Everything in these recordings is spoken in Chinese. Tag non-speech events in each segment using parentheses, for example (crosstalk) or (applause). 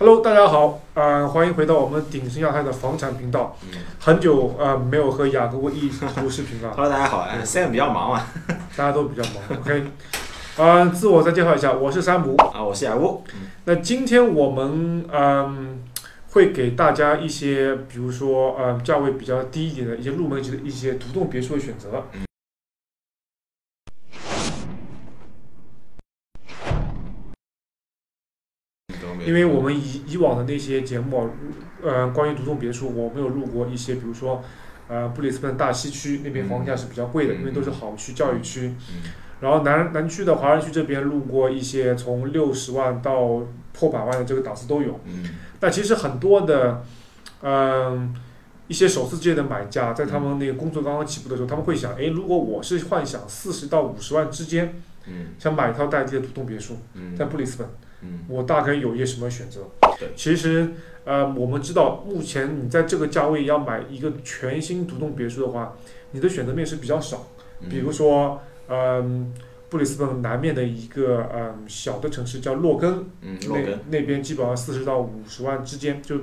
Hello，大家好，呃，欢迎回到我们鼎盛亚太的房产频道。很久呃没有和雅各布一起录视频了，(laughs) Hello，大家好，哎，Sam 比较忙啊，(laughs) 大家都比较忙。OK，呃，自我再介绍一下，我是山姆。啊，我是雅乌，那今天我们嗯、会给大家一些，比如说呃价位比较低一点的一些入门级的一些独栋别墅的选择。因为我们以以往的那些节目啊，呃，关于独栋别墅，我们有录过一些，比如说，呃，布里斯本大西区那边房价是比较贵的，嗯因为都是好区、教育区。嗯然后南南区的华人区这边录过一些从六十万到破百万的这个档次都有。嗯但其实很多的，嗯、一些首次置业的买家，在他们那个工作刚刚起步的时候，他们会想，诶，如果我是幻想四十到五十万之间，嗯想买一套带地的独栋别墅，嗯在布里斯本。嗯我大概有一些什么选择对？其实，呃，我们知道目前你在这个价位要买一个全新独栋别墅的话，你的选择面是比较少。嗯，比如说，嗯、布里斯本南面的一个嗯、小的城市叫洛根，嗯，洛那根，那边基本上四十到五十万之间，就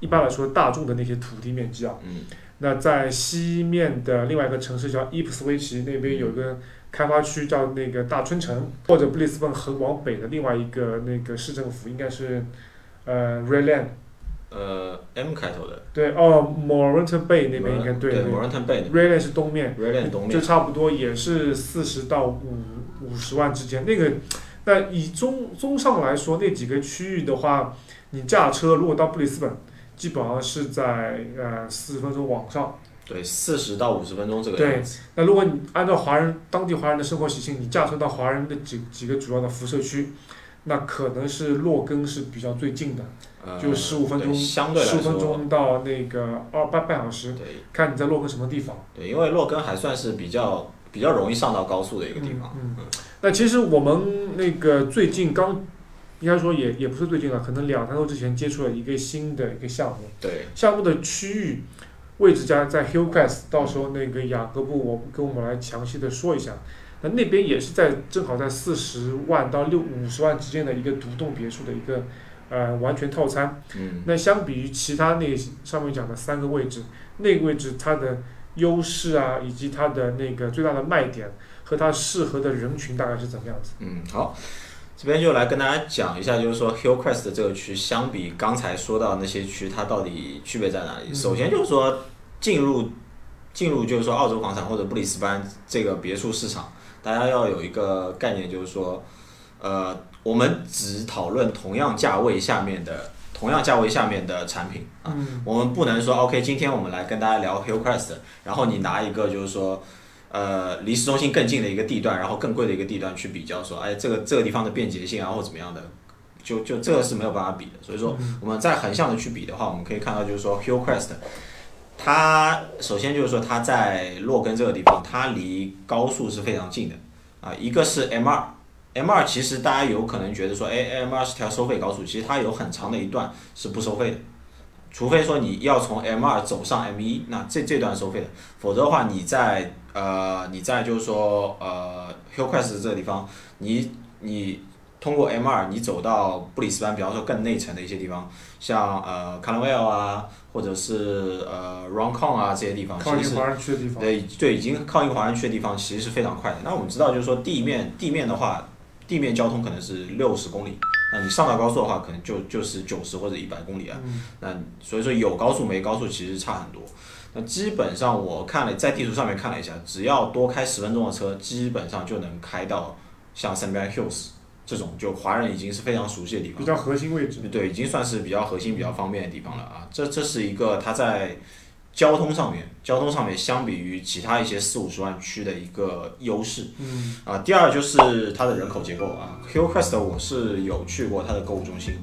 一般来说大众的那些土地面积啊。嗯那在西面的另外一个城市叫伊普斯维奇，那边有一个开发区叫那个大春城，或者布里斯本很往北的另外一个那个市政府应该是呃 Rayland，呃，M 开头的，对哦 Moreton Bay 那边应该对 m o r n t o n Bay 那边。Rayland 是东面，，Rayland 东面，就差不多也是四十到五五十万之间。那个，那以综综上来说，那几个区域的话，你驾车如果到布里斯本，基本上是在呃四十分钟往上。对，四十到五十分钟这个对样子，那如果你按照华人当地华人的生活习性，你驾车到华人的几几个主要的辐射区，那可能是洛根是比较最近的，呃，就十五分钟相对十五分，钟到那个二半半小时，对。看你在洛根什么地方。对，因为洛根还算是比较比较容易上到高速的一个地方，嗯，嗯。那其实我们那个最近刚，应该说也也不是最近了，可能两三周之前接触了一个新的一个项目，对，项目的区域位置加在 Hillcrest，到时候那个雅各布我跟我们来详细的说一下。那那边也是在正好在四十万到六五十万之间的一个独栋别墅的一个呃完全套餐。嗯那相比于其他那上面讲的三个位置，那个位置它的优势啊，以及它的那个最大的卖点和它适合的人群大概是怎么样子？嗯，好。这边就来跟大家讲一下，就是说 Hillcrest 这个区相比刚才说到那些区，它到底区别在哪里？嗯首先就是说进入进入就是说澳洲房产或者布里斯班这个别墅市场，大家要有一个概念，就是说，呃，我们只讨论同样价位下面的同样价位下面的产品啊，嗯我们不能说 OK，今天我们来跟大家聊 Hillcrest，然后你拿一个就是说，呃，离市中心更近的一个地段，然后更贵的一个地段去比较，说，哎，这个这个地方的便捷性啊，或怎么样的，就就这个是没有办法比的。所以说，我们再横向的去比的话，我们可以看到就是说 Hillcrest，它首先就是说它在洛根这个地方，它离高速是非常近的啊，一个是 M 二。M 二其实大家有可能觉得说，哎，M 二是条收费高速，其实它有很长的一段是不收费的。除非说你要从 M 二走上 M 一，那这这段收费的，否则的话你在呃你在就是说呃 Hillcrest 这个地方，你你通过 M 二你走到布里斯班，比方说更内层的一些地方，像呃 c a a w e l l 啊，或者是呃 Roncon 啊这些地方，其实是靠近华人区的地方。对对，已经靠近华人区的地方，其实是非常快的。那我们知道，就是说地面地面的话，地面交通可能是六十公里，那你上到高速的话，可能就就是九十或者一百公里啊。嗯那所以说有高速没高速其实差很多。那基本上我看了在地图上面看了一下，只要多开十分钟的车，基本上就能开到像 s a n b a n Hills 这种就华人已经是非常熟悉的地方比。较核心位置。对，已经算是比较核心、比较方便的地方了啊。这这是一个它在交通上面，交通上面相比于其他一些四五十万区的一个优势嗯啊。第二就是它的人口结构啊，Hillcrest 我是有去过它的购物中心，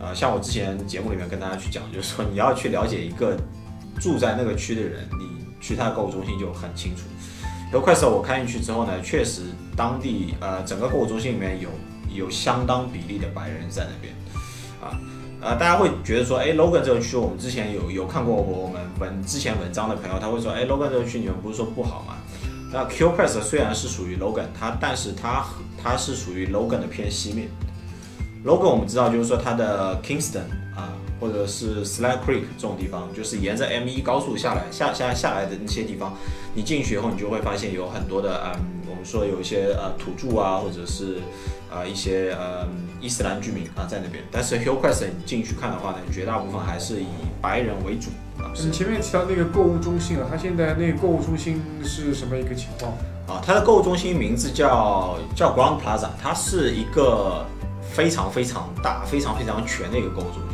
呃，像我之前节目里面跟大家去讲，就是说你要去了解一个住在那个区的人，你去他的购物中心就很清楚。由快手我开进去之后呢，确实当地呃整个购物中心里面有有相当比例的白人在那边，啊，呃，大家会觉得说，哎，Logan 这个区我们之前有有看过我们文之前文章的朋友，他会说，哎，Logan 这个区你们不是说不好吗？那 Qpress 虽然是属于 Logan，它但是它它是属于 Logan 的偏西面 Logan 我们知道就是说它的 Kingston，或者是 Slide Creek 这种地方，就是沿着 M1 高速下来下下下来的那些地方，你进去以后，你就会发现有很多的嗯，我们说有一些呃土著啊，或者是呃一些呃伊斯兰居民啊在那边。但是 Hillcrest 你进去看的话呢，绝大部分还是以白人为主啊。你前面提到那个购物中心啊，它现在那个购物中心是什么一个情况？啊，它的购物中心名字叫叫 Ground Plaza，它是一个非常非常大、非常非常全的一个购物中心。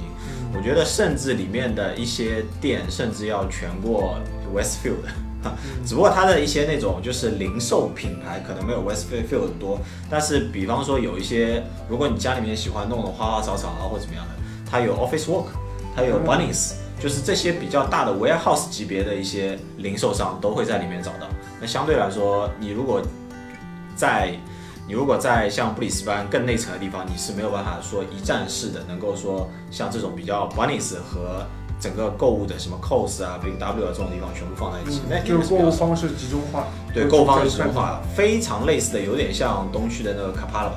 我觉得甚至里面的一些店甚至要全过 Westfield，哈 (laughs) 只不过它的一些那种就是零售品牌可能没有 Westfield 多，但是比方说有一些，如果你家里面喜欢弄得花花草草啊或者怎么样的，它有 Office Work，它有嗯 Bunnings，就是这些比较大的 warehouse 级别的一些零售商都会在里面找到。那相对来说，你如果在你如果在像布里斯班更内层的地方，你是没有办法说一站式的，能够说像这种比较 Bunnings 和整个购物的什么 Cos 啊、Big W 啊这种地方全部放在一起，那嗯就是购物方式集中化，对，购物方式集中化，非常类似的，有点像东区的那个卡帕拉吧。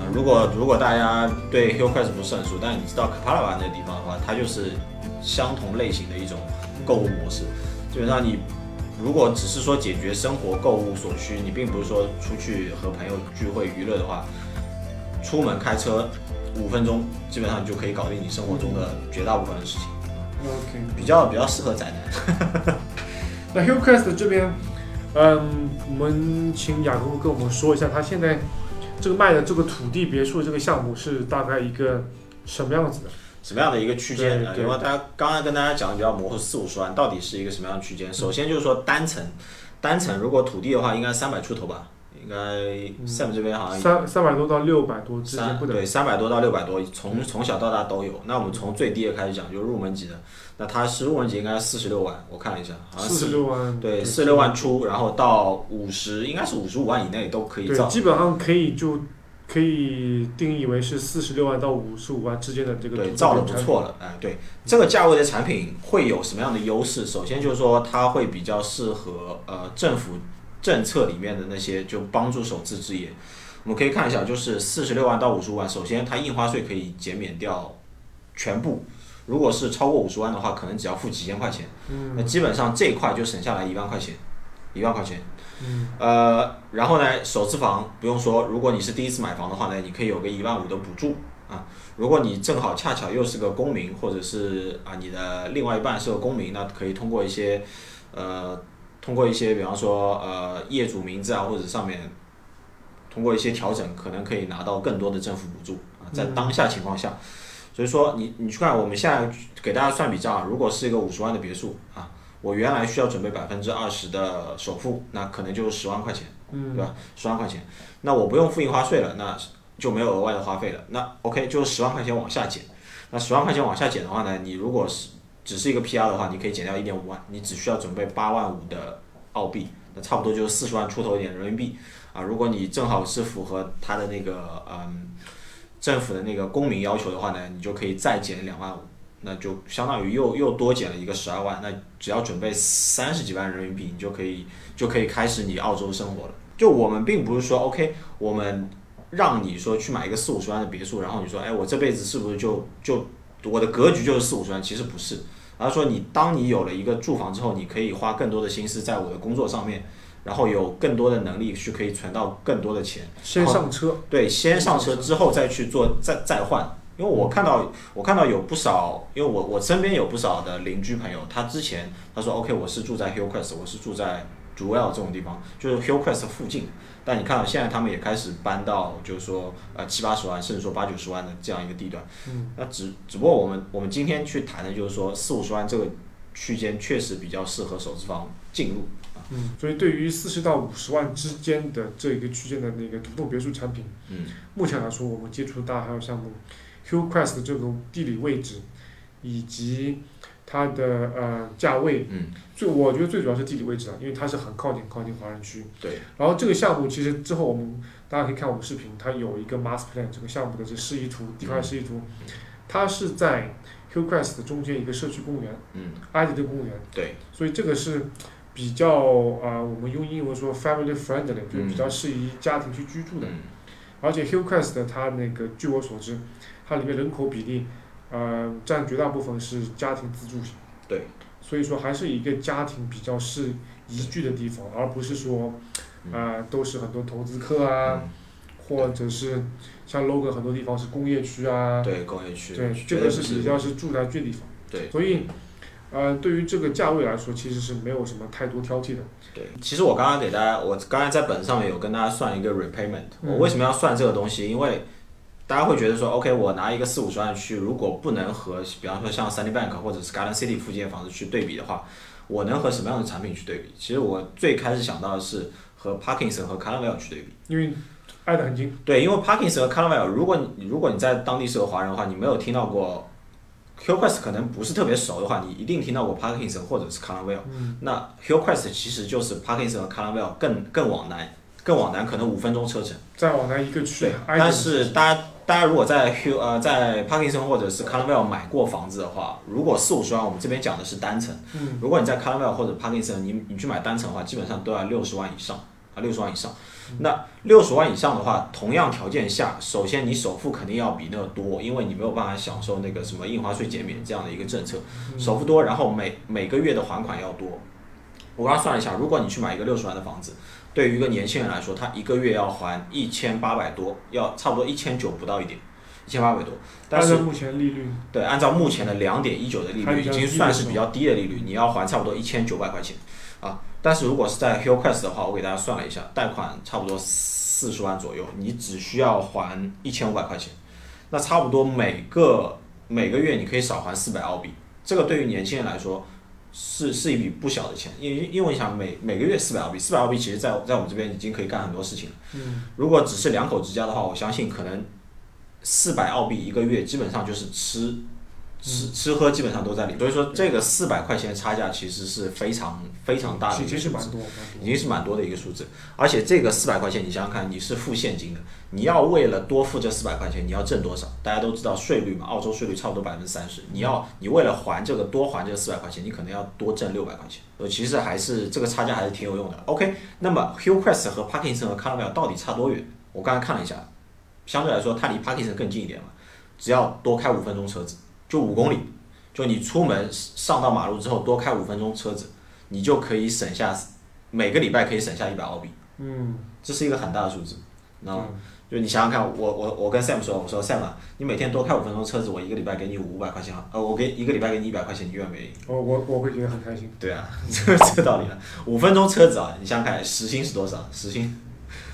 啊，如果如果大家对 Hillcrest 不是很熟，但是你知道卡帕拉巴那个地方的话，它就是相同类型的一种购物模式。基本上你如果只是说解决生活购物所需，你并不是说出去和朋友聚会娱乐的话，出门开车五分钟，基本上就可以搞定你生活中的绝大部分的事情，OK，比较比较适合宅男。(laughs) 那 Hillcrest 这边，嗯，我们请雅各布跟我们说一下，他现在这个卖的这个土地别墅这个项目是大概一个什么样子的？什么样的一个区间因为大家刚刚跟大家讲的比较模糊，四五十万到底是一个什么样的区间？首先就是说单层，单层如果土地的话，应该三百出头吧，应该 Sam 这边好像三三百多到六百多之间对三百多到六百多，从从小到大都有。那我们从最低的开始讲，就是入门级的，那它是入门级应该四十六万，我看了一下，好像四十六万，对四十六万出，然后到五十，应该是五十五万以内都可以对，造。基本上可以就可以定义为是四十六万到五十五万之间的这个对，造的不错了，哎，对，这个价位的产品会有什么样的优势？首先就是说，它会比较适合呃政府政策里面的那些就帮助首次置业。我们可以看一下，就是四十六万到五十五万，首先它印花税可以减免掉全部，如果是超过五十万的话，可能只要付几千块钱，那基本上这一块就省下来一万块钱，一万块钱。嗯呃，然后呢，首次房不用说，如果你是第一次买房的话呢，你可以有个一万五的补助啊。如果你正好恰巧又是个公民，或者是啊你的另外一半是个公民，那可以通过一些呃通过一些比方说呃业主名字啊，或者上面通过一些调整，可能可以拿到更多的政府补助啊，在当下情况下。所以说你你去看，我们现在给大家算笔账啊，如果是一个五十万的别墅啊，我原来需要准备百分之二十的首付，那可能就是十万块钱，嗯对吧？十万块钱，那我不用付印花税了，那就没有额外的花费了。那 OK，就是十万块钱往下减。那十万块钱往下减的话呢，你如果是只是一个 PR 的话，你可以减掉一点五万，你只需要准备八万五的澳币，那差不多就是四十万出头一点人民币啊。如果你正好是符合他的那个嗯政府的那个公民要求的话呢，你就可以再减两万五。那就相当于又又多减了一个十二万，那只要准备三十几万人民币，你就可以就可以开始你澳洲生活了。就我们并不是说 OK，我们让你说去买一个四五十万的别墅，然后你说，哎，我这辈子是不是就就我的格局就是四五十万？其实不是，而是说你当你有了一个住房之后，你可以花更多的心思在我的工作上面，然后有更多的能力去可以存到更多的钱。先上车，对，先上车之后再去做再再换。因为我看到我看到有不少，因为我我身边有不少的邻居朋友，他之前他说 OK，我是住在 Hillcrest，我是住在 Jewel 这种地方，就是 Hillcrest 附近。但你看到现在他们也开始搬到，就是说呃七八十万，甚至说八九十万的这样一个地段。嗯，那只只不过我们我们今天去谈的就是说四五十万这个区间确实比较适合首次房进入。嗯，所以对于四十到五十万之间的这一个区间的那个独栋别墅产品，嗯，目前来说我们接触的大海有项目，Hillcrest 这种地理位置，以及它的呃价位，嗯，最我觉得最主要是地理位置啊，因为它是很靠近靠近华人区。对。然后这个项目其实之后我们大家可以看我们视频，它有一个 master plan 这个项目的这示意图，地块示意图，它是在 Hillcrest 中间一个社区公园，嗯，埃迪的公园。对。所以这个是比较啊、我们用英文说 family friendly，就是比较适宜家庭去居住的。嗯而且 Hillcrest 它那个据我所知，它里面人口比例，呃，占绝大部分是家庭自住型。对。所以说还是一个家庭比较是宜居的地方，而不是说，啊、都是很多投资客啊，嗯或者是像 logan 很多地方是工业区啊。对工业区，对，这个是比较是住宅区地方。对所以，呃，对于这个价位来说，其实是没有什么太多挑剔的。对，其实我刚刚给大家，我刚才在本上面有跟大家算一个 repayment，、嗯我为什么要算这个东西？因为大家会觉得说，OK，我拿一个四五十万去，如果不能和比方说像 Sunny Bank 或者是 Garden City 附近的房子去对比的话，我能和什么样的产品去对比？其实我最开始想到的是和 Parkinson 和 c a l a v a l 去对比。因为挨得很近。对，因为 Parkinson 和 c a l a v a l 如果你如果你在当地是个华人的话，你没有听到过 Hillcrest 可能不是特别熟的话，你一定听到过 Parkinson 或者是 c a l a v a l 嗯。那 Hillcrest 其实就是 Parkinson 和 c a l a v a l 更更往南，更往南可能五分钟车程。再往南一个区对，，但是大家大家如果在 Hill 呃在 Parkinson 或者是 c a l a v a l 买过房子的话，如果四五十万，我们这边讲的是单层。嗯，如果你在 c a l a v a l 或者 Parkinson，你你去买单层的话，基本上都要六十万以上啊，六十万以上。那六十万以上的话，同样条件下，首先你首付肯定要比那个多，因为你没有办法享受那个什么印花税减免这样的一个政策，首付多，然后每每个月的还款要多。我刚刚算了一下，如果你去买一个六十万的房子，对于一个年轻人来说，他一个月要还一千八百多，要差不多一千九不到一点，一千八百多。但是目前利率，对，按照目前的两点一九的利率，已经算是比较低的利率，你要还差不多一千九百块钱啊。但是如果是在 Hillcrest 的话，我给大家算了一下，贷款差不多四十万左右，你只需要还一千五百块钱，那差不多每个每个月你可以少还四百澳币，这个对于年轻人来说是是一笔不小的钱，因为因为你想每每个月四百澳币，四百澳币其实在在我们这边已经可以干很多事情了。嗯，如果只是两口之家的话，我相信可能四百澳币一个月，基本上就是吃吃吃喝基本上都在里。所以说这个四百块钱的差价其实是非常非常大的其一个数字，实是蛮多，已。经是蛮多的一个数字。而且这个四百块钱，你想想看，你是付现金的，你要为了多付这四百块钱，你要挣多少？大家都知道税率嘛，澳洲税率差不多百分之三十，你要你为了还这个多还这四百块钱，你可能要多挣六百块钱。呃，其实还是这个差价还是挺有用的。OK，那么 Hillcrest 和 Parkinson 和 c a a v a l 到底差多远？我刚才看了一下，相对来说它离 Parkinson 更近一点嘛，只要多开五分钟车子，就五公里，就你出门上到马路之后多开五分钟车子，你就可以省下每个礼拜可以省下一百澳币，嗯，这是一个很大的数字，你知道吗？嗯就你想想看，我我我跟 Sam 说，我说 Sam 啊，你每天多开五分钟车子，我一个礼拜给你五百块钱啊，呃，我给一个礼拜给你一百块钱，你愿不愿意？我我我会觉得很开心。对啊，(laughs) 这个这个道理啊。五分钟车子啊，你想想看，时薪是多少？时薪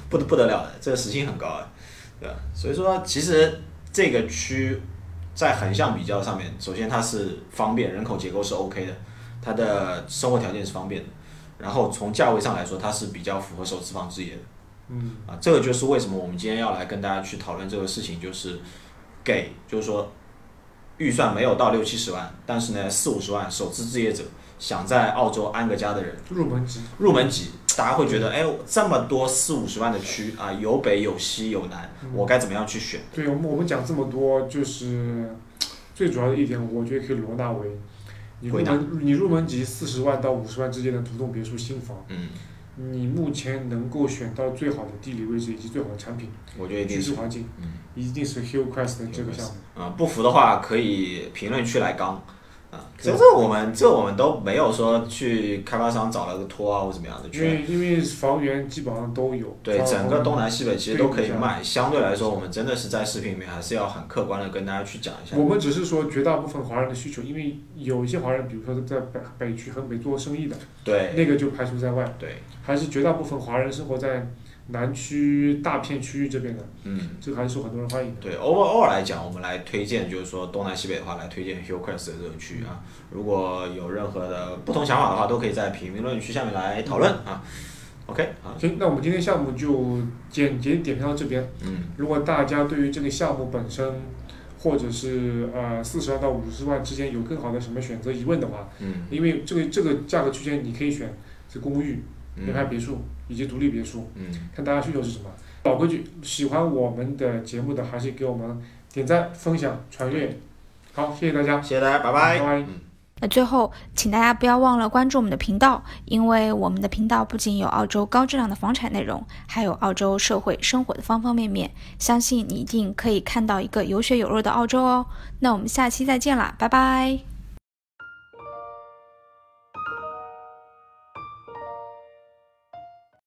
不得不得了的，这个时薪很高啊，对吧？所以说，其实这个区在横向比较上面，首先它是方便，人口结构是 OK 的，它的生活条件是方便的，然后从价位上来说，它是比较符合首次房置业的。嗯，啊，这个就是为什么我们今天要来跟大家去讨论这个事情，就是给就是说预算没有到六七十万，但是呢四五十万首次置业者想在澳洲安个家的人，入门级。入门级，大家会觉得哎这么多四五十万的区啊，有北有西有南，我该怎么样去选？对我们我们讲这么多，就是最主要的一点，我觉得可以容纳为你入门你入门级四十万到五十万之间的独栋别墅新房，嗯，你目前能够选到最好的地理位置以及最好的产品我觉得一定是居住环境，嗯一定是 Hillcrest 这个项目。啊，不服的话可以评论区来刚。啊，这我们这我们都没有说去开发商找了个托啊或怎么样的因为因为房源基本上都有，对，整个东南西北其实都可以对卖。相对来说，我们真的是在视频里面还是要很客观的跟大家去讲一下。我们只是说绝大部分华人的需求，因为有一些华人，比如说在北北区和北做生意的，对那个就排除在外，对，还是绝大部分华人生活在南区大片区域这边的，嗯，这个还是受很多人欢迎的。对，overall 来讲，我们来推荐，就是说东南西北的话，来推荐 Hillcrest 的这种区域啊。如果有任何的不同想法的话，都可以在评论区下面来讨论啊。OK 好，行，那我们今天项目就简洁点评到这边。嗯，如果大家对于这个项目本身，或者是呃四十万到五十万之间有更好的什么选择疑问的话，嗯因为这个这个价格区间你可以选是公寓、联排嗯别墅以及独立别墅，嗯，看大家需求是什么。老规矩，喜欢我们的节目的还是给我们点赞、分享、传阅。好，谢谢大家，谢谢大家，拜拜。拜拜嗯那最后，请大家不要忘了关注我们的频道，因为我们的频道不仅有澳洲高质量的房产内容，还有澳洲社会生活的方方面面。相信你一定可以看到一个有血有肉的澳洲哦。那我们下期再见啦，拜拜。